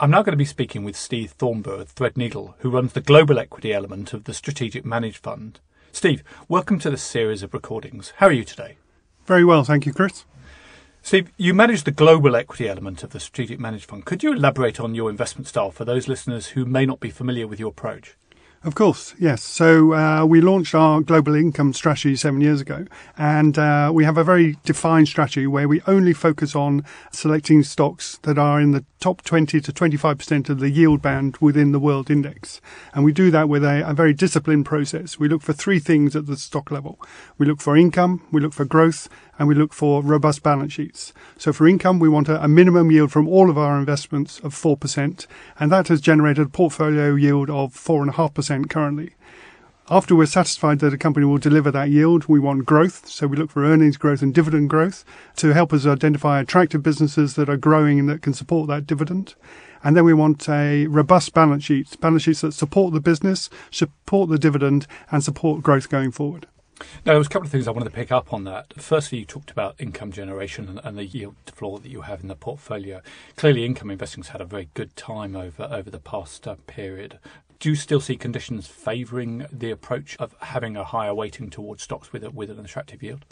I'm now going to be speaking with Steve Thornber of Threadneedle, who runs the global equity element of the Strategic Managed Fund. Steve, welcome to this series of recordings. How are you today? Very well, thank you, Chris. Steve, you manage the global equity element of the Strategic Managed Fund. Could you elaborate on your investment style for those listeners who may not be familiar with your approach? Of course, yes. So uh, we launched our global income strategy seven years ago, and uh, we have a very defined strategy where we only focus on selecting stocks that are in the top 20 to 25% of the yield band within the world index. And we do that with a, a very disciplined process. We look for three things at the stock level. We look for income, we look for growth, and we look for robust balance sheets. So for income, we want a, a, minimum yield from all of our investments of 4%, and that has generated a portfolio yield of 4.5% currently. After we're satisfied that a company will deliver that yield, we want growth. So we look for earnings growth and dividend growth to help us identify attractive businesses that are growing and that can support that dividend. And then we want a robust balance sheet, balance sheets that support the business, support the dividend, and support growth going forward. Now, there was a couple of things I wanted to pick up on that. Firstly, you talked about income generation and, and, the yield floor that you have in the portfolio. Clearly, income investing's had a very good time over over the past uh, period. Do you still see conditions favouring the approach of having a higher weighting towards stocks with a, with an attractive yield?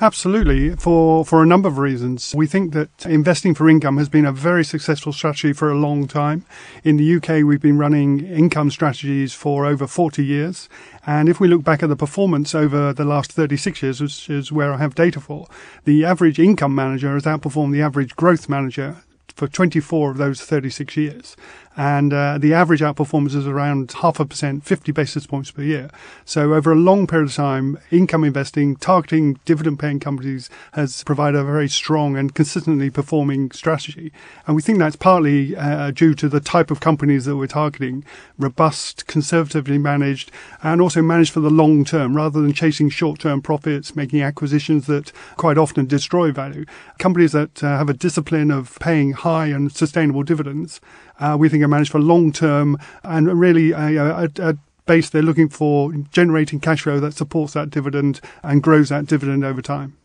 Absolutely, for, for a number of reasons. We think that investing for income has been a very successful strategy for a long time. In the UK, we've been running income strategies for over 40 years. And if we look back at the performance over the last 36 years, which is where I have data for, the average income manager has outperformed the average growth manager for 24 of those 36 years and uh, the average outperformance is around half a percent, 50 basis points per year. So over a long period of time, income investing, targeting dividend paying companies has provided a very strong and consistently performing strategy. And we think that's partly uh, due to the type of companies that we're targeting, robust, conservatively managed, and also managed for the long term rather than chasing short term profits, making acquisitions that quite often destroy value. Companies that uh, have a discipline of paying high and sustainable dividends uh, we think are managed for long term and really a, a, a base they're looking for generating cash flow that supports that dividend and grows that dividend over time.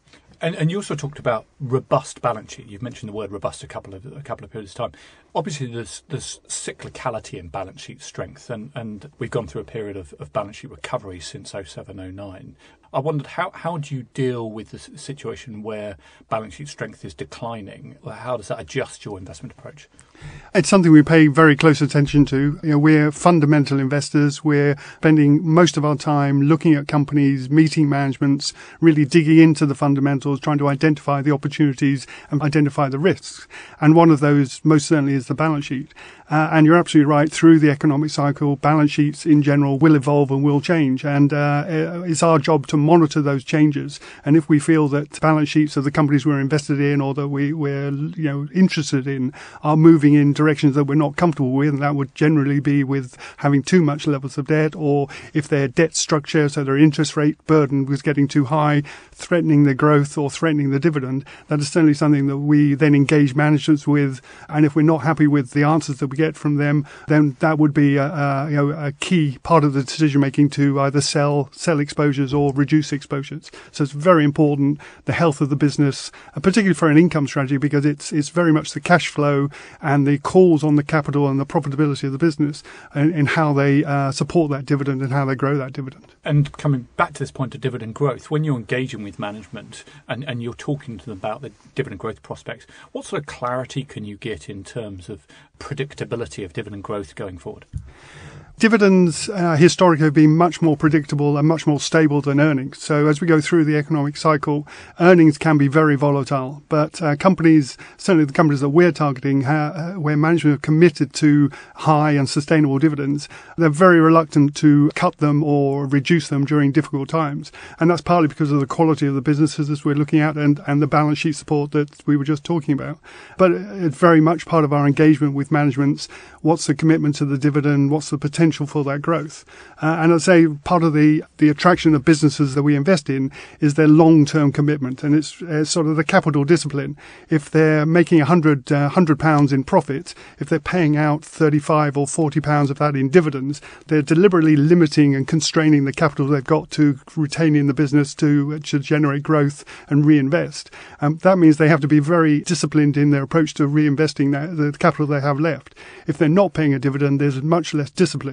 And, and, you also talked about robust balance sheet. You've mentioned the word robust a couple of a couple of periods of time. Obviously, there's there's cyclicality in balance sheet strength, and, and we've gone through a period of, of balance sheet recovery since 0709. I wondered how, how do you deal with the situation where balance sheet strength is declining? How does that adjust your investment approach? It's something we pay very close attention to. You know, we're fundamental investors. We're spending most of our time looking at companies, meeting managements, really digging into the fundamentals, trying to identify the opportunities and identify the risks. And one of those most certainly is the balance sheet. Uh, and you're absolutely right. Through the economic cycle, balance sheets in general will evolve and will change. And uh, it's our job to monitor those changes. And if we feel that balance sheets of the companies we're invested in or that we, we're you know interested in are moving in directions that we're not comfortable with, and that would generally be with having too much levels of debt, or if their debt structure, so their interest rate burden was getting too high, threatening the growth or threatening the dividend. That is certainly something that we then engage managers with. And if we're not happy with the answers that we get from them, then that would be a, a, you know, a key part of the decision making to either sell sell exposures or reduce exposures. So it's very important the health of the business, uh, particularly for an income strategy, because it's it's very much the cash flow and the calls on the capital and the profitability of the business in, in how they uh, support that dividend and how they grow that dividend. And coming back to this point of dividend growth, when you're engaging with management and, and you're talking to them about the dividend growth prospects, what sort of clarity can you get in terms of predictability of dividend growth going forward? Dividends uh, historically have been much more predictable and much more stable than earnings. So as we go through the economic cycle, earnings can be very volatile. But uh, companies, certainly the companies that we're targeting, ha- uh, where management are committed to high and sustainable dividends, they're very reluctant to cut them or reduce them during difficult times. And that's partly because of the quality of the businesses as we're looking at and, and the balance sheet support that we were just talking about. But it's very much part of our engagement with managements. What's the commitment to the dividend? What's the potential potential for that growth. Uh, and I'd say part of the, the attraction of businesses that we invest in is their long term commitment. And it's uh, sort of the capital discipline. If they're making 100, uh, 100 pounds in profit, if they're paying out 35 or 40 pounds of that in dividends, they're deliberately limiting and constraining the capital they've got to retain in the business to, to generate growth and reinvest. Um, that means they have to be very disciplined in their approach to reinvesting that, the capital they have left. If they're not paying a dividend, there's much less discipline.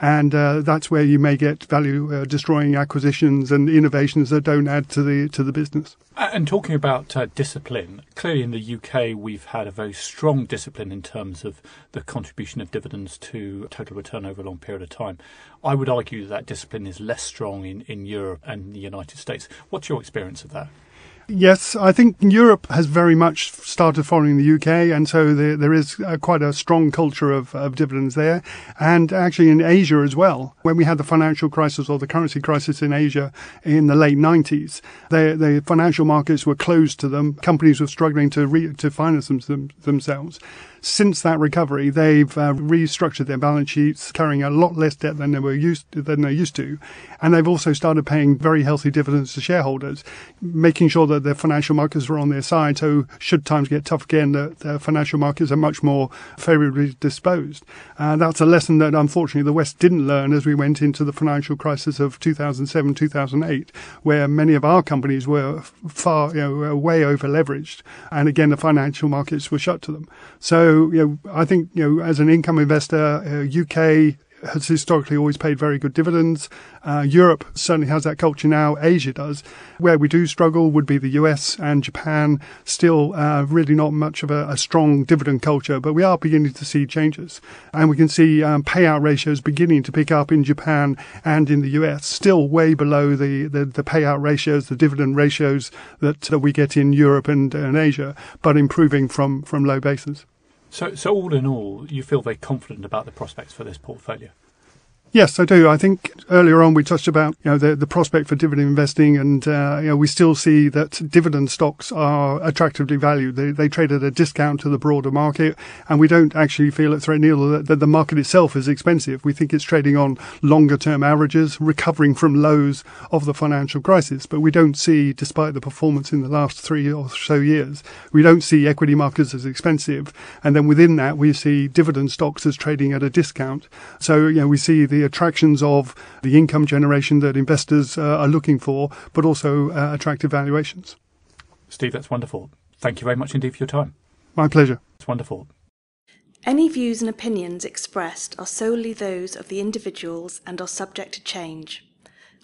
And uh, that's where you may get value uh, destroying acquisitions and innovations that don't add to the to the business. And talking about uh, discipline, clearly in the UK we've had a very strong discipline in terms of the contribution of dividends to total return over a long period of time. I would argue that discipline is less strong in, in Europe and the United States. What's your experience of that? Yes, I think Europe has very much started following the UK, and so there, there is uh, quite a strong culture of, of, dividends there. And actually in Asia as well. When we had the financial crisis or the currency crisis in Asia in the late 90s, the, the financial markets were closed to them. Companies were struggling to, re, to finance them, themselves since that recovery, they've uh, restructured their balance sheets, carrying a lot less debt than they were used to, than they used to, and they've also started paying very healthy dividends to shareholders, making sure that their financial markets are on their side. So, should times get tough again, the, financial markets are much more favourably disposed. And that's a lesson that unfortunately the West didn't learn as we went into the financial crisis of 2007, 2008, where many of our companies were far, you know, way over leveraged, and again the financial markets were shut to them. So so, you know, I think, you know, as an income investor, uh, UK has historically always paid very good dividends. Uh, Europe certainly has that culture now. Asia does. Where we do struggle would be the US and Japan. Still, uh, really not much of a, a, strong dividend culture, but we are beginning to see changes. And we can see um, payout ratios beginning to pick up in Japan and in the US. Still way below the, the, the payout ratios, the dividend ratios that, that we get in Europe and, and Asia, but improving from, from low bases. So, so all in all, you feel very confident about the prospects for this portfolio. Yes, I do. I think earlier on we touched about you know the, the prospect for dividend investing, and uh, you know we still see that dividend stocks are attractively valued. They, they trade at a discount to the broader market, and we don't actually feel at Threadneedle that, that the market itself is expensive. We think it's trading on longer term averages, recovering from lows of the financial crisis. But we don't see, despite the performance in the last three or so years, we don't see equity markets as expensive, and then within that we see dividend stocks as trading at a discount. So you know we see the the attractions of the income generation that investors uh, are looking for, but also uh, attractive valuations. Steve, that's wonderful. Thank you very much indeed for your time. My pleasure. It's wonderful. Any views and opinions expressed are solely those of the individuals and are subject to change.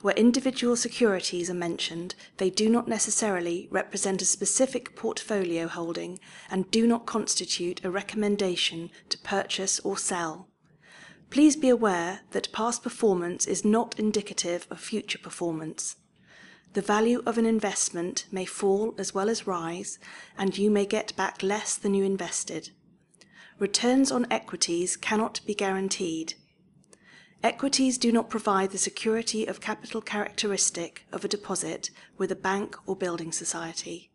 Where individual securities are mentioned, they do not necessarily represent a specific portfolio holding and do not constitute a recommendation to purchase or sell. Please be aware that past performance is not indicative of future performance. The value of an investment may fall as well as rise, and you may get back less than you invested. Returns on equities cannot be guaranteed. Equities do not provide the security of capital characteristic of a deposit with a bank or building society.